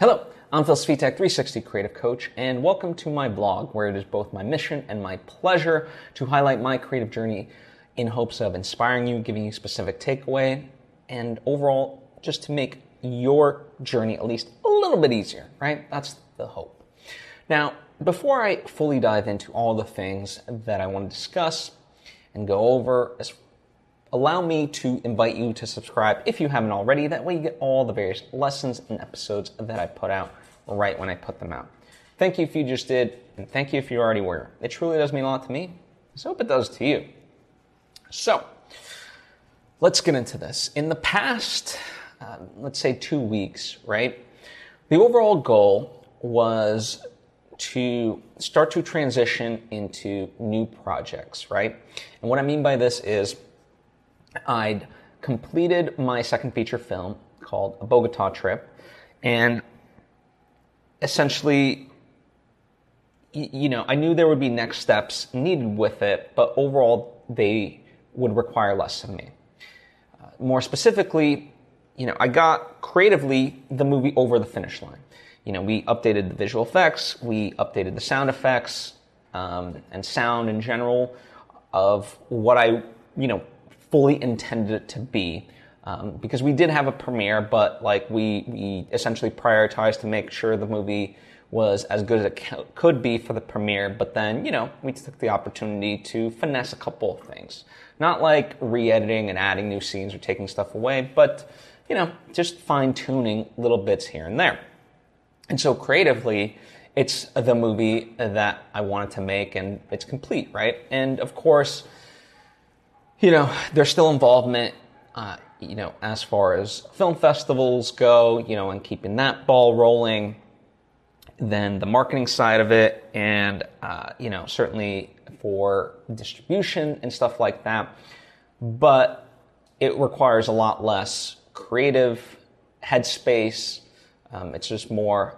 Hello, I'm Phil Svitek, 360 Creative Coach, and welcome to my blog, where it is both my mission and my pleasure to highlight my creative journey in hopes of inspiring you, giving you specific takeaway, and overall just to make your journey at least a little bit easier, right? That's the hope. Now, before I fully dive into all the things that I want to discuss and go over allow me to invite you to subscribe if you haven't already. That way, you get all the various lessons and episodes that I put out right when I put them out. Thank you if you just did, and thank you if you already were. It truly does mean a lot to me. So hope it does to you. So, let's get into this. In the past, uh, let's say two weeks, right? The overall goal was to start to transition into new projects, right? And what I mean by this is I'd completed my second feature film called A Bogota Trip, and essentially, you know, I knew there would be next steps needed with it, but overall, they would require less of me. Uh, more specifically, you know, I got creatively the movie over the finish line. You know, we updated the visual effects, we updated the sound effects, um, and sound in general of what I, you know, fully intended it to be. Um, because we did have a premiere, but like we, we essentially prioritized to make sure the movie was as good as it could be for the premiere. But then, you know, we took the opportunity to finesse a couple of things. Not like re-editing and adding new scenes or taking stuff away, but, you know, just fine tuning little bits here and there. And so creatively, it's the movie that I wanted to make and it's complete, right? And of course, you know, there's still involvement, uh, you know, as far as film festivals go, you know, and keeping that ball rolling. Then the marketing side of it, and, uh, you know, certainly for distribution and stuff like that. But it requires a lot less creative headspace. Um, it's just more,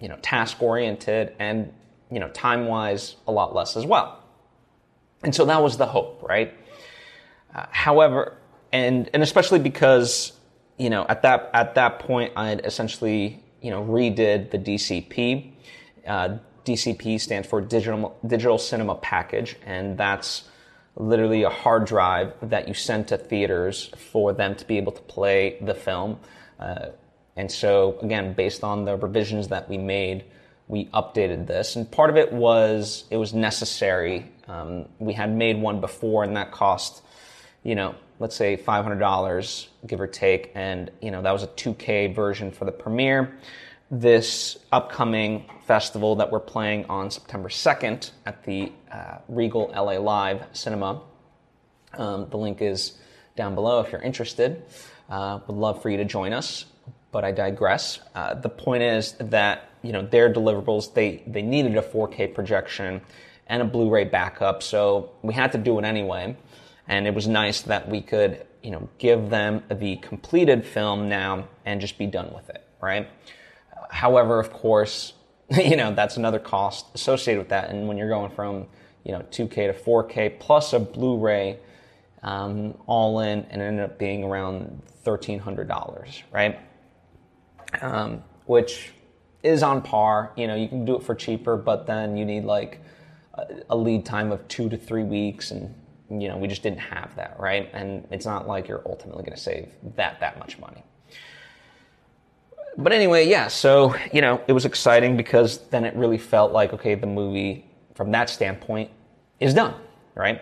you know, task oriented and, you know, time wise, a lot less as well. And so that was the hope, right? Uh, however, and and especially because you know at that at that point I had essentially you know redid the DCP. Uh, DCP stands for digital digital cinema package, and that's literally a hard drive that you send to theaters for them to be able to play the film. Uh, and so again, based on the revisions that we made, we updated this, and part of it was it was necessary. Um, we had made one before, and that cost you know, let's say $500, give or take, and, you know, that was a 2K version for the premiere. This upcoming festival that we're playing on September 2nd at the uh, Regal LA Live Cinema. Um, the link is down below if you're interested. Uh, would love for you to join us, but I digress. Uh, the point is that you know their deliverables they they needed a 4K projection and a Blu-ray backup, so we had to do it anyway and it was nice that we could you know give them the completed film now and just be done with it right? However of course you know that's another cost associated with that. And when you're going from you know 2k to 4k plus a blu-ray um, all in and ended up being around $1300 right? Um, which is on par. You know you can do it for cheaper but then you need like a lead time of two to three weeks and you know, we just didn't have that, right? And it's not like you're ultimately going to save that that much money. But anyway, yeah, so, you know, it was exciting because then it really felt like, okay, the movie from that standpoint is done, right?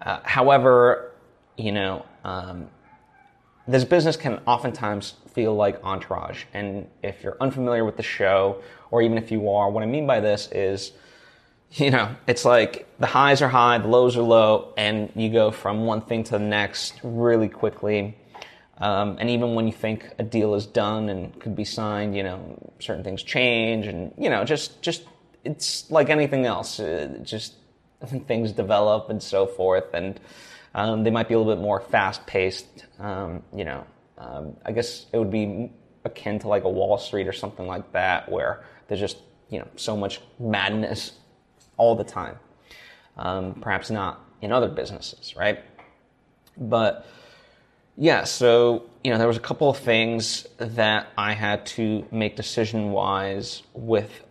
Uh, however, you know, um, this business can oftentimes feel like entourage. And if you're unfamiliar with the show, or even if you are, what I mean by this is you know, it's like the highs are high, the lows are low, and you go from one thing to the next really quickly. Um, and even when you think a deal is done and could be signed, you know, certain things change, and you know, just just it's like anything else. Uh, just things develop and so forth, and um, they might be a little bit more fast paced. Um, you know, um, I guess it would be akin to like a Wall Street or something like that, where there's just you know so much madness all the time. Um, perhaps not in other businesses, right? But yeah, so you know there was a couple of things that I had to make decision wise with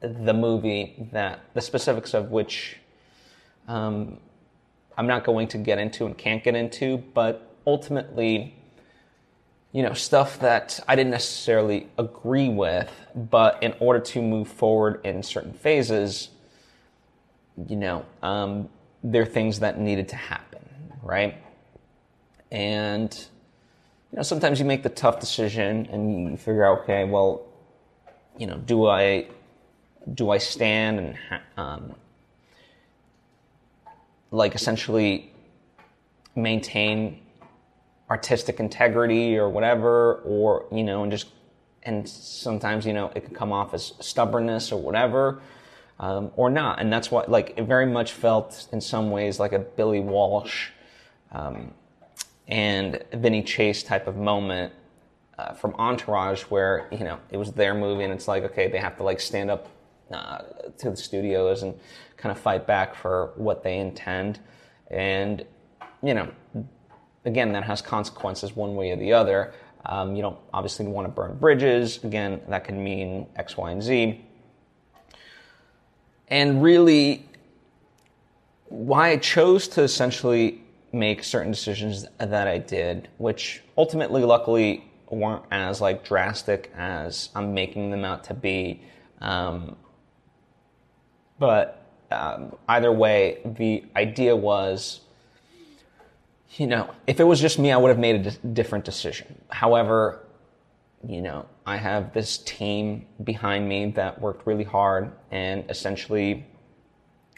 the movie that the specifics of which um, I'm not going to get into and can't get into, but ultimately, you know, stuff that I didn't necessarily agree with, but in order to move forward in certain phases, you know, um, there are things that needed to happen, right? And, you know, sometimes you make the tough decision and you figure out, okay, well, you know, do I do I stand and um, like essentially maintain artistic integrity or whatever, or you know, and just and sometimes you know it could come off as stubbornness or whatever, um, or not, and that's what like it very much felt in some ways like a Billy Walsh um, and Vinny Chase type of moment uh, from Entourage, where you know it was their movie, and it's like okay, they have to like stand up uh, to the studios and kind of fight back for what they intend. And, you know, again, that has consequences one way or the other. Um, you don't obviously want to burn bridges. Again, that can mean X, Y, and Z. And really, why I chose to essentially make certain decisions that I did, which ultimately, luckily, weren't as like drastic as I'm making them out to be. Um, but um, either way, the idea was, you know, if it was just me, I would have made a d- different decision. However, you know, I have this team behind me that worked really hard, and essentially,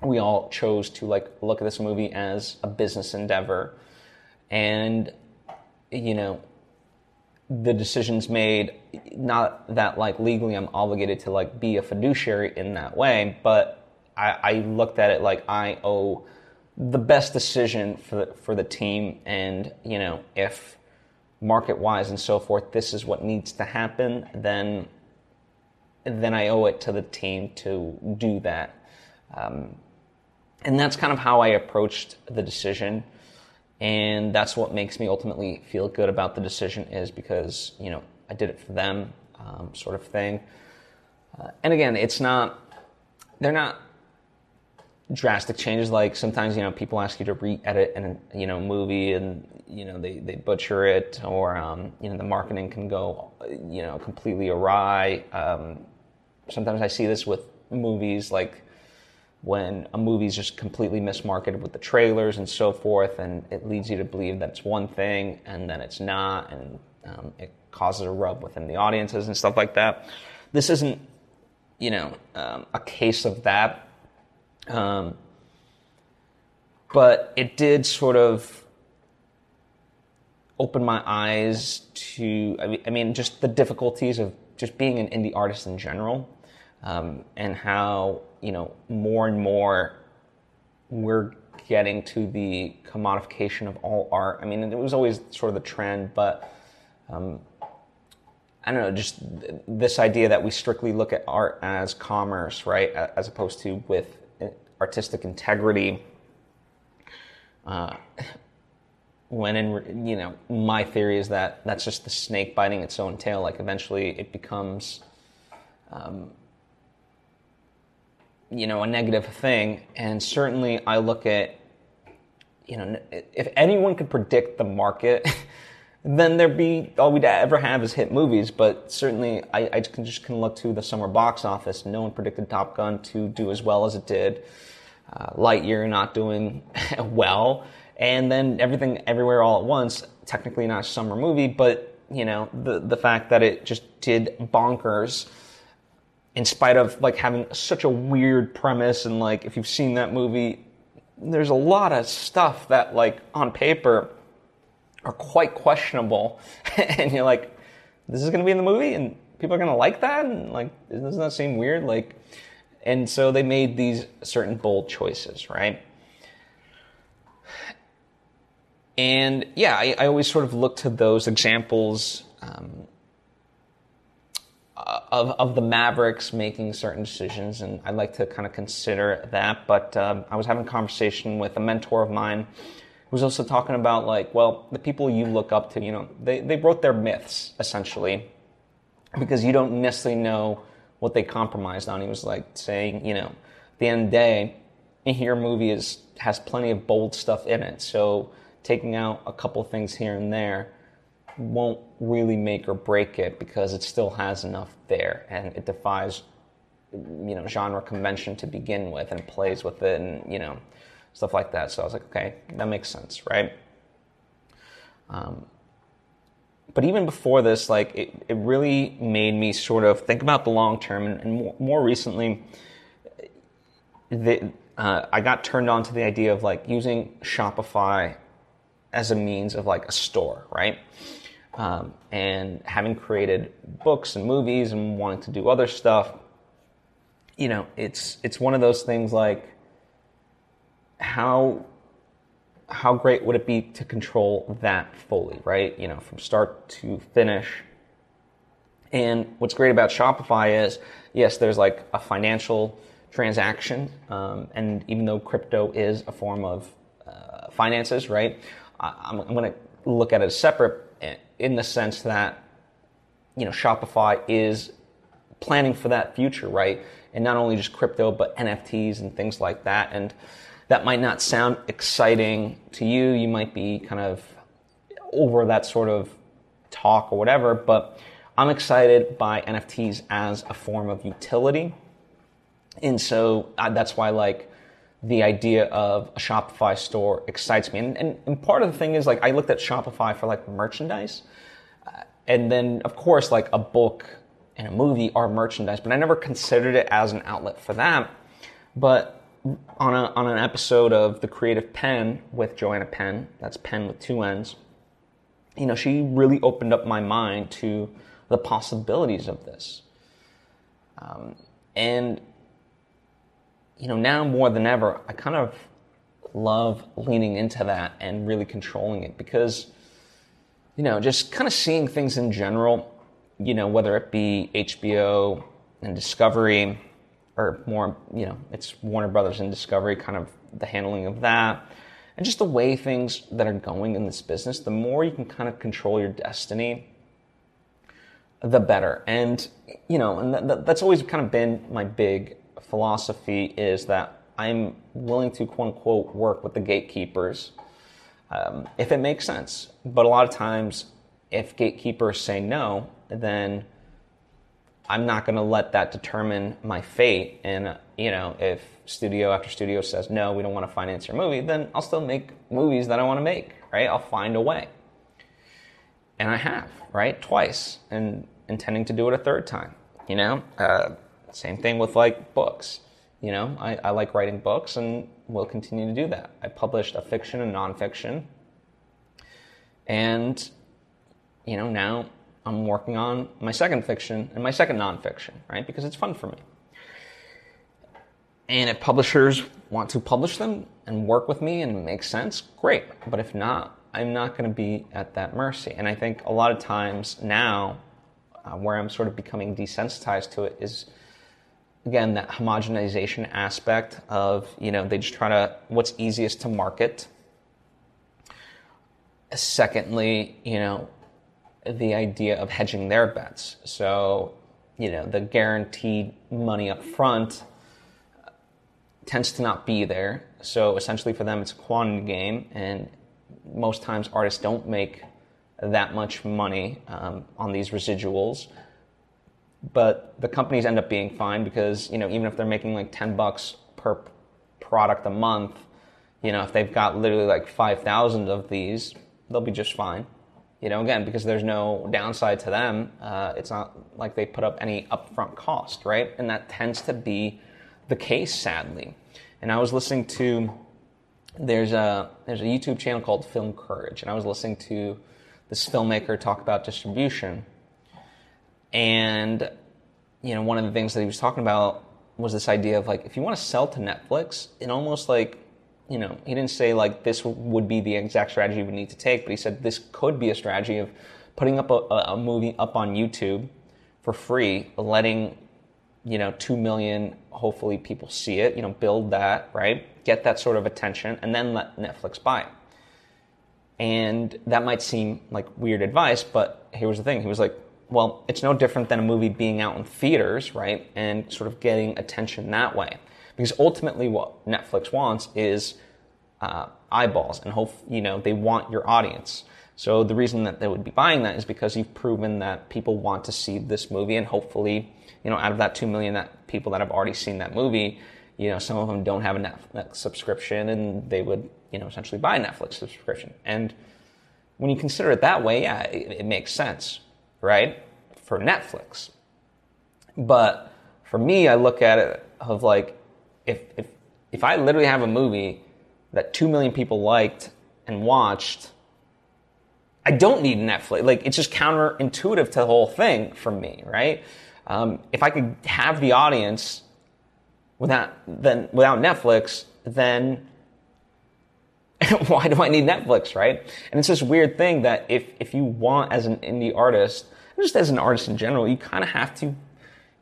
we all chose to like look at this movie as a business endeavor, and you know, the decisions made. Not that like legally I'm obligated to like be a fiduciary in that way, but I, I looked at it like I owe the best decision for the, for the team, and you know if market wise and so forth, this is what needs to happen, then then I owe it to the team to do that. Um, and that's kind of how I approached the decision. And that's what makes me ultimately feel good about the decision is because, you know, I did it for them, um, sort of thing. Uh, and again, it's not, they're not drastic changes like sometimes you know people ask you to re-edit an you know movie and you know they, they butcher it or um, you know the marketing can go you know completely awry. Um, sometimes i see this with movies like when a movie's just completely mismarketed with the trailers and so forth and it leads you to believe that it's one thing and then it's not and um, it causes a rub within the audiences and stuff like that. This isn't you know um, a case of that um, but it did sort of open my eyes to, I mean, just the difficulties of just being an indie artist in general, um, and how, you know, more and more we're getting to the commodification of all art. I mean, it was always sort of the trend, but um, I don't know, just this idea that we strictly look at art as commerce, right, as opposed to with artistic integrity. Uh, when in you know my theory is that that's just the snake biting its own tail. Like eventually it becomes, um, you know, a negative thing. And certainly I look at, you know, if anyone could predict the market. then there'd be all we'd ever have is hit movies. But certainly, I, I can just can look to the summer box office. No one predicted Top Gun to do as well as it did uh, Lightyear not doing well, and then everything everywhere all at once. Technically not a summer movie, but you know the the fact that it just did bonkers in spite of like having such a weird premise and like if you've seen that movie there's a lot of stuff that like on paper are quite questionable and you're like this is going to be in the movie and people are going to like that and like doesn't that seem weird like and so they made these certain bold choices, right? And yeah, I, I always sort of look to those examples um, of, of the Mavericks making certain decisions, and I'd like to kind of consider that. But um, I was having a conversation with a mentor of mine was also talking about like, well, the people you look up to, you know, they, they wrote their myths essentially because you don't necessarily know what they compromised on. He was like saying, you know, at the end of the day, your movie is has plenty of bold stuff in it. So taking out a couple things here and there won't really make or break it because it still has enough there and it defies you know genre convention to begin with and plays with it and you know stuff like that. So I was like, okay, that makes sense, right? Um, but even before this, like it, it really made me sort of think about the long term, and, and more, more, recently, the, uh, I got turned on to the idea of like using Shopify as a means of like a store, right? Um, and having created books and movies and wanting to do other stuff, you know, it's it's one of those things like how how great would it be to control that fully, right? You know, from start to finish. And what's great about Shopify is, yes, there's like a financial transaction, um, and even though crypto is a form of uh, finances, right? I'm, I'm going to look at it separate in the sense that you know Shopify is planning for that future, right? And not only just crypto, but NFTs and things like that, and that might not sound exciting to you. You might be kind of over that sort of talk or whatever, but I'm excited by NFTs as a form of utility. And so uh, that's why, like, the idea of a Shopify store excites me. And, and, and, part of the thing is, like, I looked at Shopify for, like, merchandise. Uh, and then, of course, like, a book and a movie are merchandise, but I never considered it as an outlet for that. But on, a, on an episode of The Creative Penn with Joanna Penn, that's Penn with two N's, you know, she really opened up my mind to the possibilities of this. Um, and, you know, now more than ever, I kind of love leaning into that and really controlling it because, you know, just kind of seeing things in general, you know, whether it be HBO and Discovery, or more, you know, it's Warner Brothers and Discovery, kind of the handling of that. And just the way things that are going in this business, the more you can kind of control your destiny, the better. And, you know, and that's always kind of been my big philosophy is that I'm willing to quote unquote work with the gatekeepers um, if it makes sense. But a lot of times, if gatekeepers say no, then I'm not going to let that determine my fate. And, you know, if studio after studio says, no, we don't want to finance your movie, then I'll still make movies that I want to make, right? I'll find a way. And I have, right? Twice, and intending to do it a third time, you know? Uh, same thing with like books. You know, I, I like writing books and will continue to do that. I published a fiction and nonfiction. And, you know, now I'm working on my second fiction and my second nonfiction, right? Because it's fun for me. And if publishers want to publish them and work with me and make sense, great. But if not, I'm not going to be at that mercy. And I think a lot of times now, uh, where I'm sort of becoming desensitized to it is, again, that homogenization aspect of, you know, they just try to, what's easiest to market. Secondly, you know, the idea of hedging their bets. So, you know, the guaranteed money up front tends to not be there. So essentially for them, it's a quantity game, and most times artists don't make that much money um, on these residuals. But the companies end up being fine because, you know, even if they're making like 10 bucks per product a month, you know, if they've got literally like 5,000 of these, they'll be just fine. You know, again, because there's no downside to them, uh, it's not like they put up any upfront cost, right? And that tends to be the case, sadly. And I was listening to there's a there's a YouTube channel called Film Courage, and I was listening to this filmmaker talk about distribution. And you know, one of the things that he was talking about was this idea of like if you want to sell to Netflix, it almost like you know, he didn't say like this would be the exact strategy we need to take, but he said this could be a strategy of putting up a, a movie up on YouTube for free, letting you know two million hopefully people see it, you know, build that right, get that sort of attention, and then let Netflix buy it. And that might seem like weird advice, but here was the thing. He was like, well, it's no different than a movie being out in theaters, right? And sort of getting attention that way. Because ultimately, what Netflix wants is uh, eyeballs, and hope you know they want your audience. So the reason that they would be buying that is because you've proven that people want to see this movie, and hopefully, you know, out of that two million that people that have already seen that movie, you know, some of them don't have a Netflix subscription, and they would, you know, essentially buy a Netflix subscription. And when you consider it that way, yeah, it, it makes sense, right, for Netflix. But for me, I look at it of like, if if if I literally have a movie that two million people liked and watched I don't need Netflix. Like it's just counterintuitive to the whole thing for me, right? Um, if I could have the audience without then without Netflix, then why do I need Netflix, right? And it's this weird thing that if if you want as an indie artist, just as an artist in general, you kind of have to,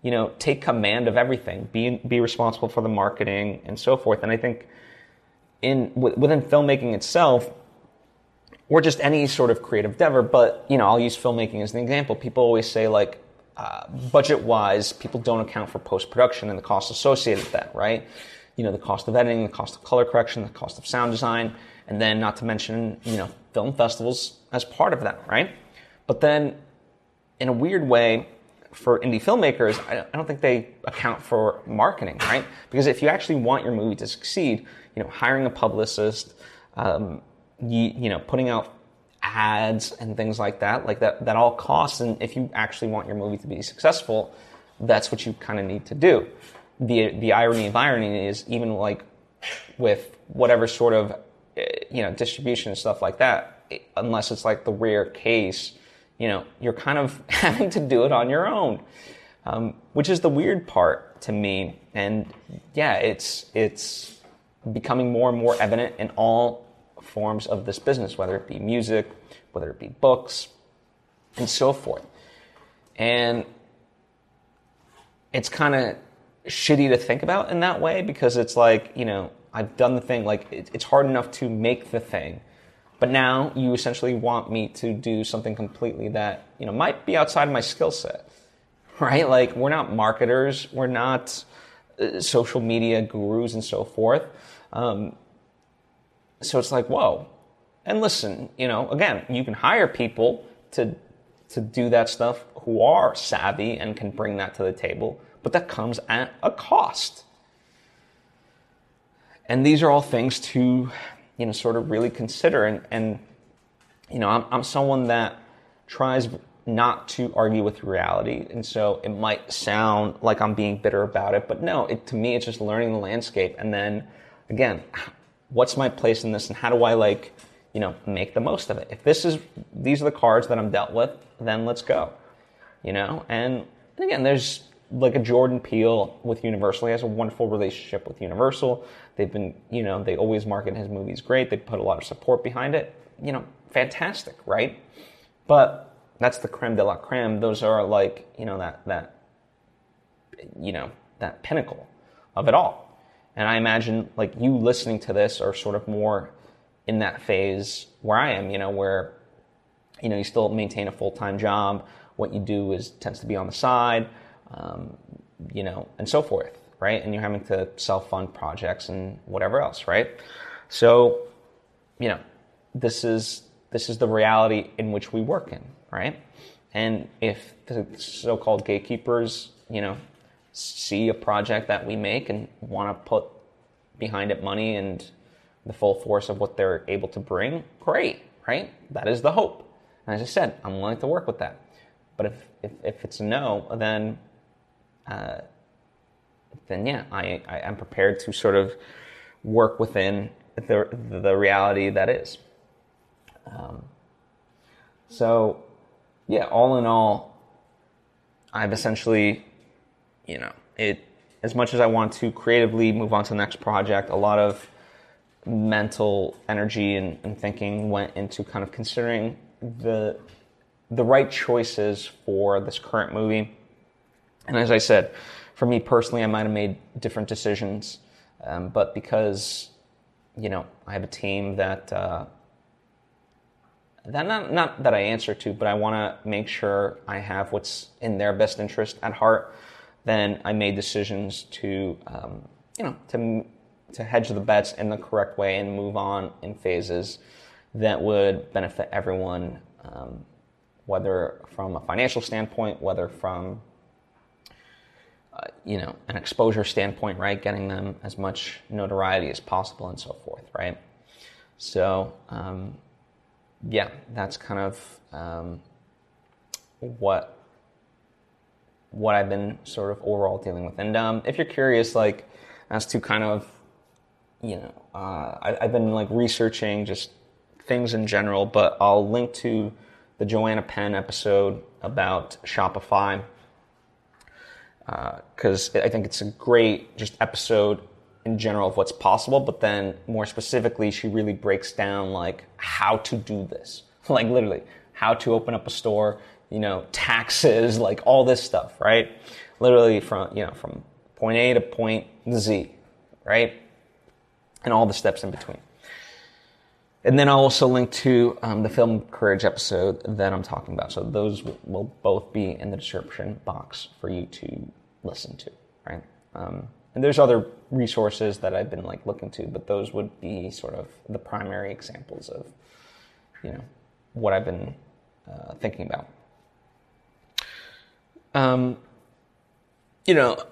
you know, take command of everything, be be responsible for the marketing and so forth. And I think in within filmmaking itself or just any sort of creative endeavor. But you know, I'll use filmmaking as an example. People always say like, uh, budget-wise, people don't account for post-production and the costs associated with that, right? You know, the cost of editing, the cost of color correction, the cost of sound design, and then not to mention, you know, film festivals as part of that, right? But then, in a weird way, for indie filmmakers, I don't think they account for marketing, right? Because if you actually want your movie to succeed, you know, hiring a publicist, um, you, you know, putting out ads and things like that, like that, that all costs. And if you actually want your movie to be successful, that's what you kind of need to do. The, the irony of irony is even like with whatever sort of, eh, you know, distribution and stuff like that, unless it's like the rare case, you know, you're kind of having to do it on your own, um, which is the weird part to me. And yeah, it's, it's becoming more and more evident in all forms of this business, whether it be music, whether it be books, and so forth. And it's kind of shitty to think about in that way because it's like, you know, I've done the thing, like, it's hard enough to make the thing. But now you essentially want me to do something completely that, you know, might be outside my skill set, right? Like, we're not marketers, we're not uh, social media gurus and so forth. Um, so it's like, whoa. And listen, you know, again, you can hire people to to do that stuff who are savvy and can bring that to the table, but that comes at a cost. And these are all things to, you know, sort of really consider. And, and you know, I'm, I'm someone that tries not to argue with reality. And so it might sound like I'm being bitter about it, but no, it, to me, it's just learning the landscape. And then again, what's my place in this and how do I like, you know, make the most of it? If this is, these are the cards that I'm dealt with, then let's go, you know? And again, there's like a Jordan Peele with Universal. He has a wonderful relationship with Universal. They've been, you know, they always market his movies great. They put a lot of support behind it. You know, fantastic, right? But that's the creme de la creme. Those are like, you know, that, that, you know, that pinnacle of it all. And I imagine like you listening to this are sort of more in that phase where I am, you know, where, you know, you still maintain a full-time job. What you do is tends to be on the side, um, you know, and so forth, right? And you're having to self-fund projects and whatever else, right? So, you know, this is this is the reality in which we work in, right? And if the so-called gatekeepers, you know, see a project that we make and want to put behind it money and the full force of what they're able to bring, great, right? That is the hope. And as I said, I'm willing to work with that. But if, if, if it's a no, then, uh, then yeah, I, I am prepared to sort of work within the, the reality that is. Um, so, yeah, all in all, I've essentially you know, it as much as I want to creatively move on to the next project, a lot of mental energy and, and thinking went into kind of considering the the right choices for this current movie. And as I said, for me personally, I might have made different decisions, um, but because you know I have a team that uh, that not, not that I answer to, but I want to make sure I have what's in their best interest at heart, then I made decisions to, um, you know, to, to hedge the bets in the correct way and move on in phases that would benefit everyone, um, whether from a financial standpoint, whether from uh, you know an exposure standpoint, right? Getting them as much notoriety as possible and so forth, right? So um, yeah, that's kind of um, what what I've been sort of overall dealing with. And um, if you're curious, like as to kind of you know, uh, I, I've been like researching just things in general, but I'll link to the Joanna Penn episode about Shopify because uh, I think it's a great just episode in general of what's possible, but then more specifically, she really breaks down like how to do this, like literally how to open up a store, you know, taxes, like all this stuff, right? Literally from you know from point A to point Z, right? And all the steps in between. And then I'll also link to um, the film courage episode that I'm talking about. So those will both be in the description box for you to listen to, right? Um, and there's other resources that I've been like looking to, but those would be sort of the primary examples of, you know, what I've been uh, thinking about. Um, you know,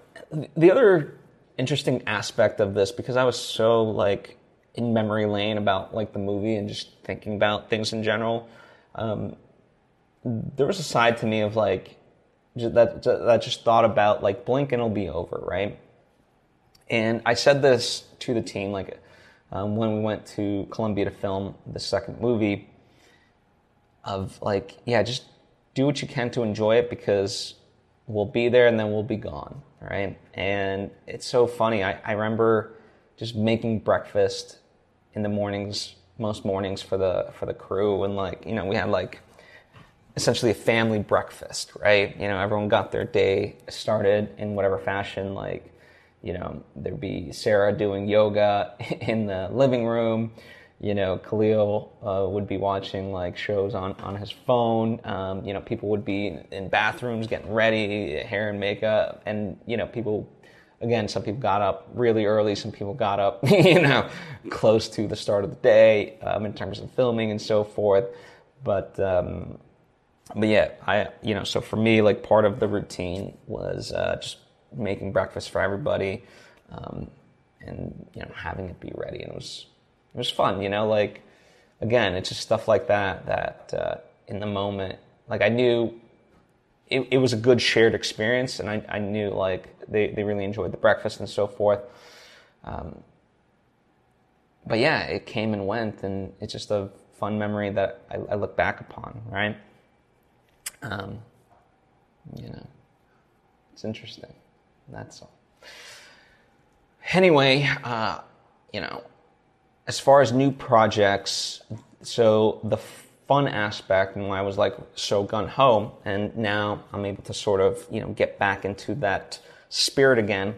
the other interesting aspect of this, because I was so like in memory lane about like the movie and just thinking about things in general. Um, there was a side to me of like that that just thought about like blink and it'll be over, right? And I said this to the team like um, when we went to Colombia to film the second movie of like yeah just do what you can to enjoy it because we'll be there and then we'll be gone right and it's so funny i, I remember just making breakfast in the mornings, most mornings for the for the crew, and like you know we had like essentially a family breakfast, right? You know, everyone got their day started in whatever fashion. Like, you know, there'd be Sarah doing yoga in the living room. You know, Khalil uh, would be watching like shows on, on his phone. Um, you know, people would be in bathrooms getting ready, hair and makeup, and you know, people again, some people got up really early, some people got up, you know, close to the start of the day um, in terms of filming and so forth. But um, but yeah, I you know, so for me, like part of the routine was uh, just making breakfast for everybody, um, and you know, having it be ready, and it was it was fun, you know, like again, it's just stuff like that that uh, in the moment, like I knew it, it was a good shared experience, and I, I knew like they, they really enjoyed the breakfast and so forth. Um, but yeah, it came and went, and it's just a fun memory that I, I look back upon, right? Um, you know, it's interesting. That's all. Anyway, uh, you know, as far as new projects, so the fun aspect and why I was like so gun ho, and now I'm able to sort of you know get back into that spirit again.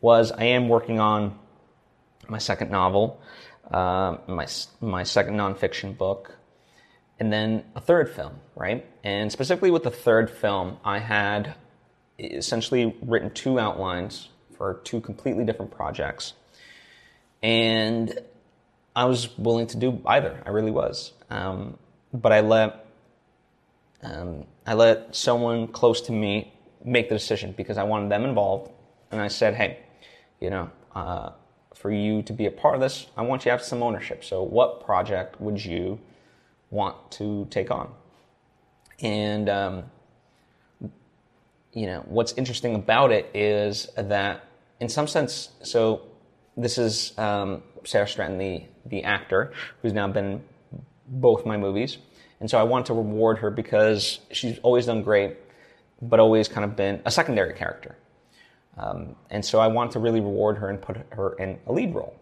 Was I am working on my second novel, uh, my my second nonfiction book, and then a third film, right? And specifically with the third film, I had essentially written two outlines for two completely different projects, and I was willing to do either. I really was. Um, but I let um, I let someone close to me make the decision because I wanted them involved, and I said, hey, you know, uh, for you to be a part of this, I want you to have some ownership. So, what project would you want to take on? And um, you know, what's interesting about it is that, in some sense, so this is um, Sarah Stratton, the the actor, who's now been both my movies. And so I want to reward her because she's always done great, but always kind of been a secondary character. Um, and so I want to really reward her and put her in a lead role.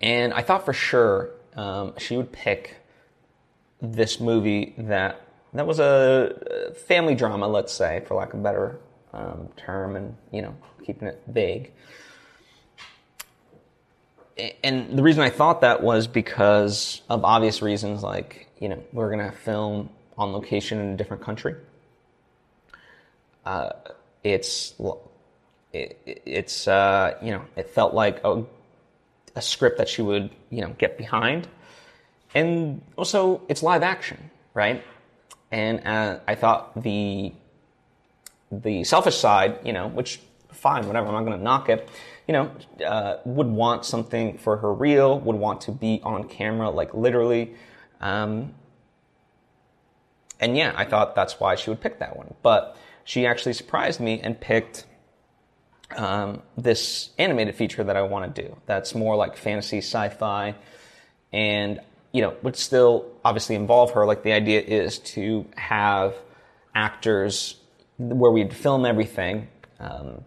And I thought for sure um, she would pick this movie that that was a family drama, let's say, for lack of a better um, term, and you know, keeping it vague. And the reason I thought that was because of obvious reasons, like you know we're gonna film on location in a different country. Uh, it's it, it's uh, you know it felt like a, a script that she would you know get behind, and also it's live action, right? And uh, I thought the the selfish side, you know, which fine, whatever, I'm not to knock it, you know, uh, would want something for her reel, would want to be on camera, like literally. Um, and yeah, I thought that's why she would pick that one. But she actually surprised me and picked um, this animated feature that I want to do. That's more like fantasy, sci-fi, and you know would still obviously involve her. Like the idea is to have actors where we'd film everything, um,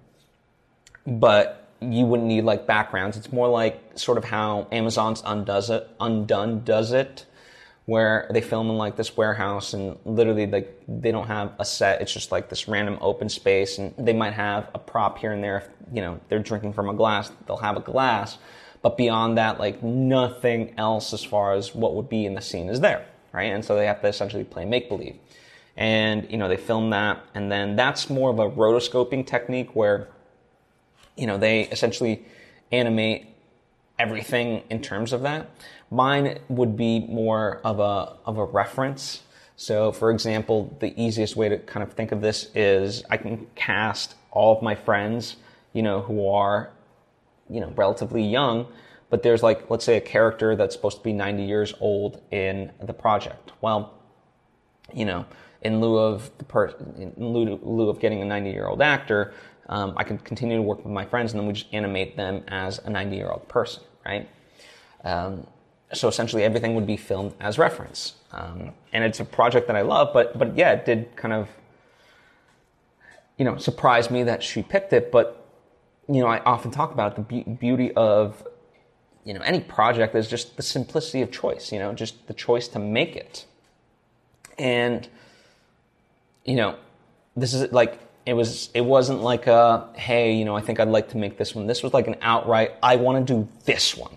but you wouldn't need like backgrounds. It's more like sort of how Amazon's Undoes It, Undone does it, where they film in like this warehouse and literally like they don't have a set. It's just like this random open space, and they might have a prop here and there. If you know they're drinking from a glass, they'll have a glass, but beyond that, like nothing else as far as what would be in the scene is there, right? And so they have to essentially play make believe and you know they film that and then that's more of a rotoscoping technique where you know they essentially animate everything in terms of that. Mine would be more of a of a reference. So for example the easiest way to kind of think of this is i can cast all of my friends you know who are you know relatively young but there's like let's say a character that's supposed to be 90 years old in the project. Well you know in lieu of the per- in lieu, lieu of getting a 90 year old actor, um, I can continue to work with my friends, and then we just animate them as a 90 year old person, right? Um, so essentially, everything would be filmed as reference, um, and it's a project that I love. But but yeah, it did kind of you know surprise me that she picked it. But you know, I often talk about the be- beauty of you know any project is just the simplicity of choice. You know, just the choice to make it, and you know, this is like it was it wasn't like a hey, you know, I think I'd like to make this one. This was like an outright I want to do this one.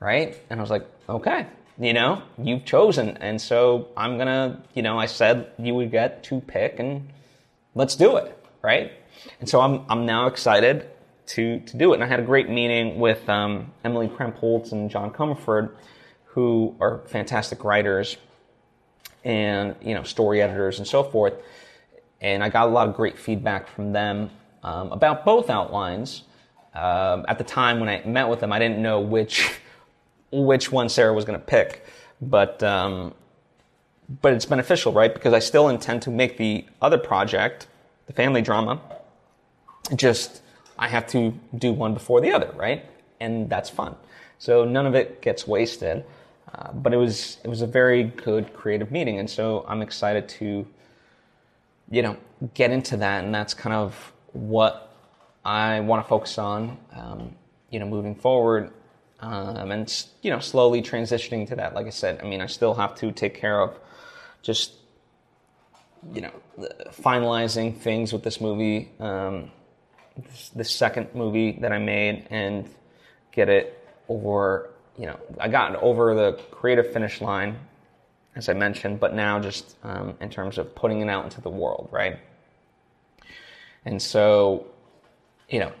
Right? And I was like, okay, you know, you've chosen. And so I'm to, you know, I said you would get to pick and let's do it, right? And so I'm I'm now excited to to do it. And I had a great meeting with um, Emily Krempholz and John Comerford, who are fantastic writers and you know story editors and so forth. And I got a lot of great feedback from them um, about both outlines. Um, at the time when I met with them, I didn't know which which one Sarah was going to pick, but um, but it's beneficial, right? Because I still intend to make the other project, the family drama. Just I have to do one before the other, right? And that's fun. So none of it gets wasted. Uh, but it was it was a very good creative meeting, and so I'm excited to, you know, get into that, and that's kind of what I want to focus on, um, you know, moving forward, um, and you know, slowly transitioning to that. Like I said, I mean, I still have to take care of just, you know, finalizing things with this movie, um, this, second movie that I made, and get it over you know, I got over the creative finish line, as I mentioned, but now just um, in terms of putting it out into the world, right? And so, you know,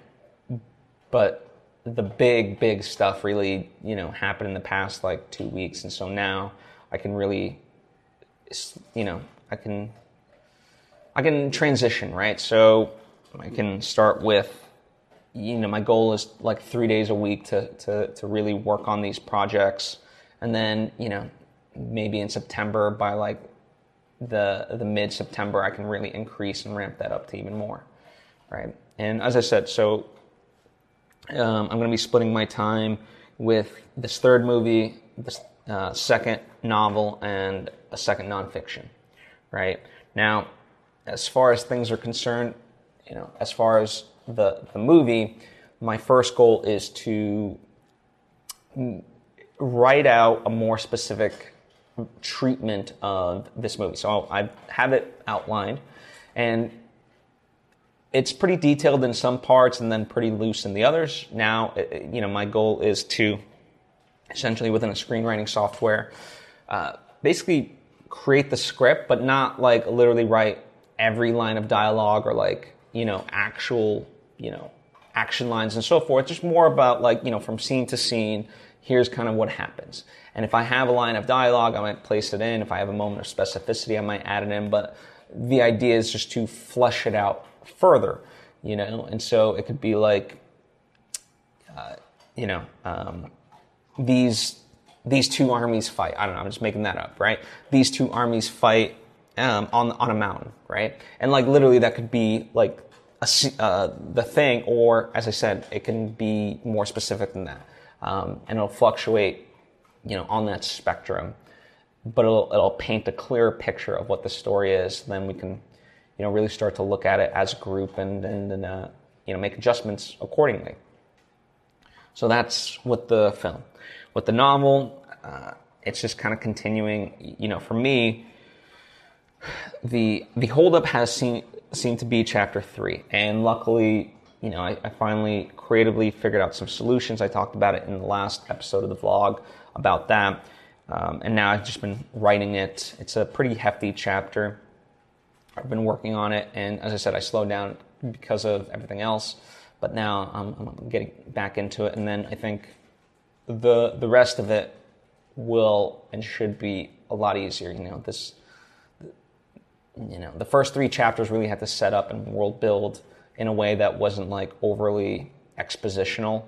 but the big, big stuff really, you know, happened in the past like two weeks. And so now I can really, you know, I can, I can transition, right? So I can start with you know, my goal is like three days a week to, to, to really work on these projects. And then, you know, maybe in September by like the, the mid September, I can really increase and ramp that up to even more. Right. And as I said, so um, I'm going to be splitting my time with this third movie, this uh, second novel, and a second nonfiction. Right. Now, as far as things are concerned, you know, as far as the, the movie, my first goal is to write out a more specific treatment of this movie. So I have it outlined, and it's pretty detailed in some parts and then pretty loose in the others. Now, you know, my goal is to essentially within a screenwriting software, uh, basically create the script, but not like literally write every line of dialogue or like, you know, actual, you know, action lines and so forth. Just more about like, you know, from scene to scene, here's kind of what happens. And if I have a line of dialogue, I might place it in. If I have a moment of specificity, I might add it in. But the idea is just to flesh it out further, you know? And so it could be like, uh, you know, um, these these two armies fight. I don't know. I'm just making that up, right? These two armies fight um, on on a mountain, right? And like literally, that could be like a, uh, the thing, or as I said, it can be more specific than that, um, and it'll fluctuate, you know, on that spectrum. But it'll it'll paint a clearer picture of what the story is. Then we can, you know, really start to look at it as a group and and, and uh, you know make adjustments accordingly. So that's with the film. With the novel, uh, it's just kind of continuing. You know, for me, the the holdup has seen, seemed to be chapter three, and luckily, you know, I, I finally creatively figured out some solutions. I talked about it in the last episode of the vlog about that, um, and now I've just been writing it. It's a pretty hefty chapter. I've been working on it, and as I said, I slowed down because of everything else. But now I'm, I'm getting back into it, and then I think the the rest of it will and should be a lot easier. You know, this you know, the first three chapters really had to set up and world build in a way that wasn't like overly expositional.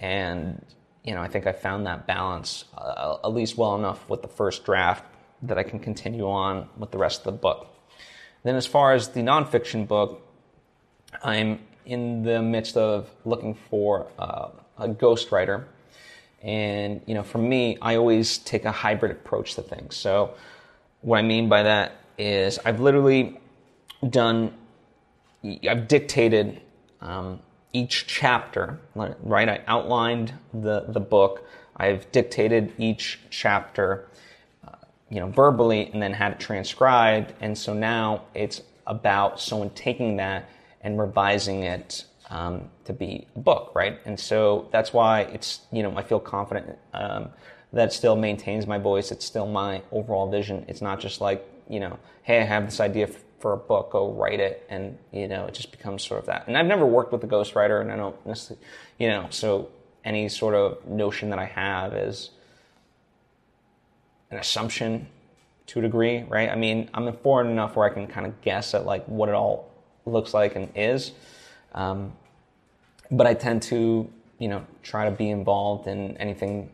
And, you know, I think I found that balance uh, at least well enough with the first draft that I can continue on with the rest of the book. Then, as far as the nonfiction book, I'm in the midst of looking for uh, a ghostwriter and, you know, for me, I always take a hybrid approach to things. So, what I mean by that is I've literally done, I've dictated um, each chapter, right? I outlined the, the book. I've dictated each chapter, uh, you know, verbally and then had it transcribed. And so now it's about someone taking that and revising it um, to be a book, right? And so that's why it's, you know, I feel confident um, that still maintains my voice. It's still my overall vision. It's not just like, you know, hey, I have this idea for a book, go write it. And, you know, it just becomes sort of that. And I've never worked with a ghostwriter and I don't necessarily, you know, so any sort of notion that I have is an assumption to a degree, right? I mean, I'm informed enough where I can kind of guess at like what it all looks like and is. Um, but I tend to, you know, try to be involved in anything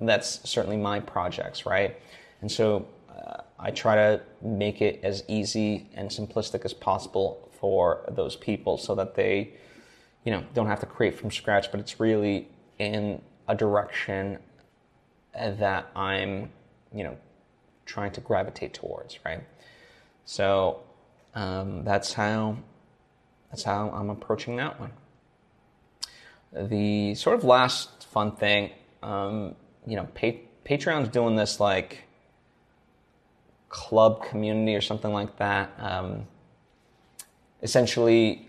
that's certainly my projects, right? And so I try to make it as easy and simplistic as possible for those people so that they, you know, don't have to create from scratch, but it's really in a direction that I'm, you know, trying to gravitate towards, right? So um, that's how that's how I'm approaching that one. The sort of last fun thing, um, you know, pa- Patreon's doing this like club community or something like that. Um, essentially,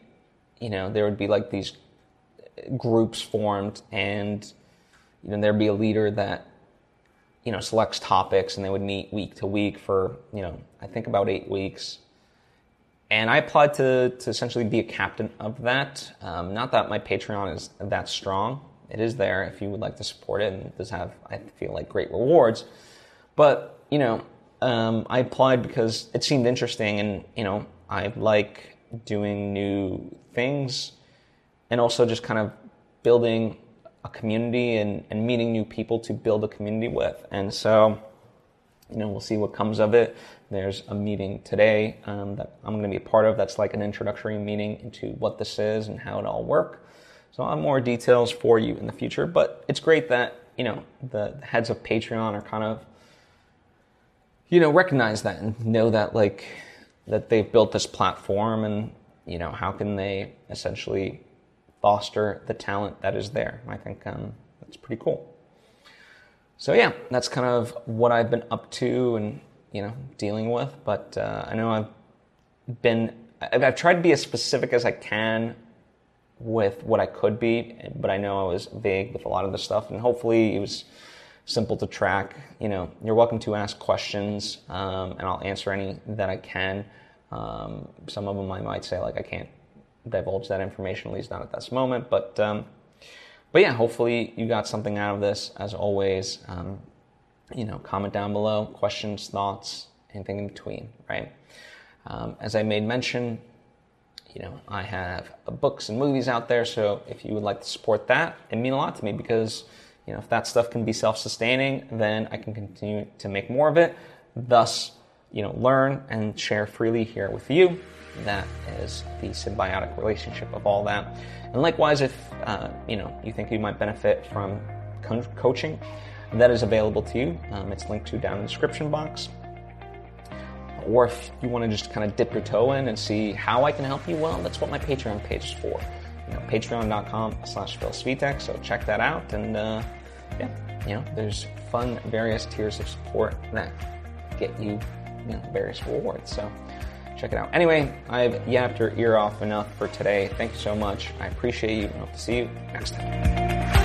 you know, there would be like these groups formed, and you know, there'd be a leader that you know selects topics, and they would meet week to week for you know, I think about eight weeks and I applied to, to essentially be a captain of that. Um, not that my Patreon is that strong. It is there if you would like to support it, and does have, I feel like, great rewards. But, you know, um, I applied because it seemed interesting, and, you know, I like doing new things and also just kind of building a community and, and meeting new people to build a community with. And so, you know, we'll see what comes of it. There's a meeting today um, that I'm going to be a part of. That's like an introductory meeting into what this is and how it all works. So I'll have more details for you in the future. But it's great that you know the heads of Patreon are kind of you know recognize that and know that like that they've built this platform and you know how can they essentially foster the talent that is there. I think um, that's pretty cool. So yeah, that's kind of what I've been up to and you know dealing with. But uh, I know I've been I've, I've tried to be as specific as I can with what I could be, but I know I was vague with a lot of the stuff, and hopefully it was simple to track. You know, you're welcome to ask questions, um, and I'll answer any that I can. Um, some of them I might say like I can't divulge that information, at least not at this moment. But um, but yeah, hopefully you got something out of this. As always, um, you know, comment down below, questions, thoughts, anything in between. Right. Um, as I made mention, you know, I have books and movies out there. So if you would like to support that, it mean a lot to me because you know if that stuff can be self-sustaining, then I can continue to make more of it. Thus, you know, learn and share freely here with you. That is the symbiotic relationship of all that. And likewise, if uh, you know you think you might benefit from co- coaching, that is available to you. Um, it's linked to down in the description box. Or if you want to just kind of dip your toe in and see how I can help you, well, that's what my Patreon page is for. You know, patreon.com slash Phil Svitek. So check that out. And uh, yeah, you know, there's fun various tiers of support that get you, you know, various rewards. So check it out. Anyway, I've yapped your ear off enough for today. Thank you so much. I appreciate you and hope to see you next time.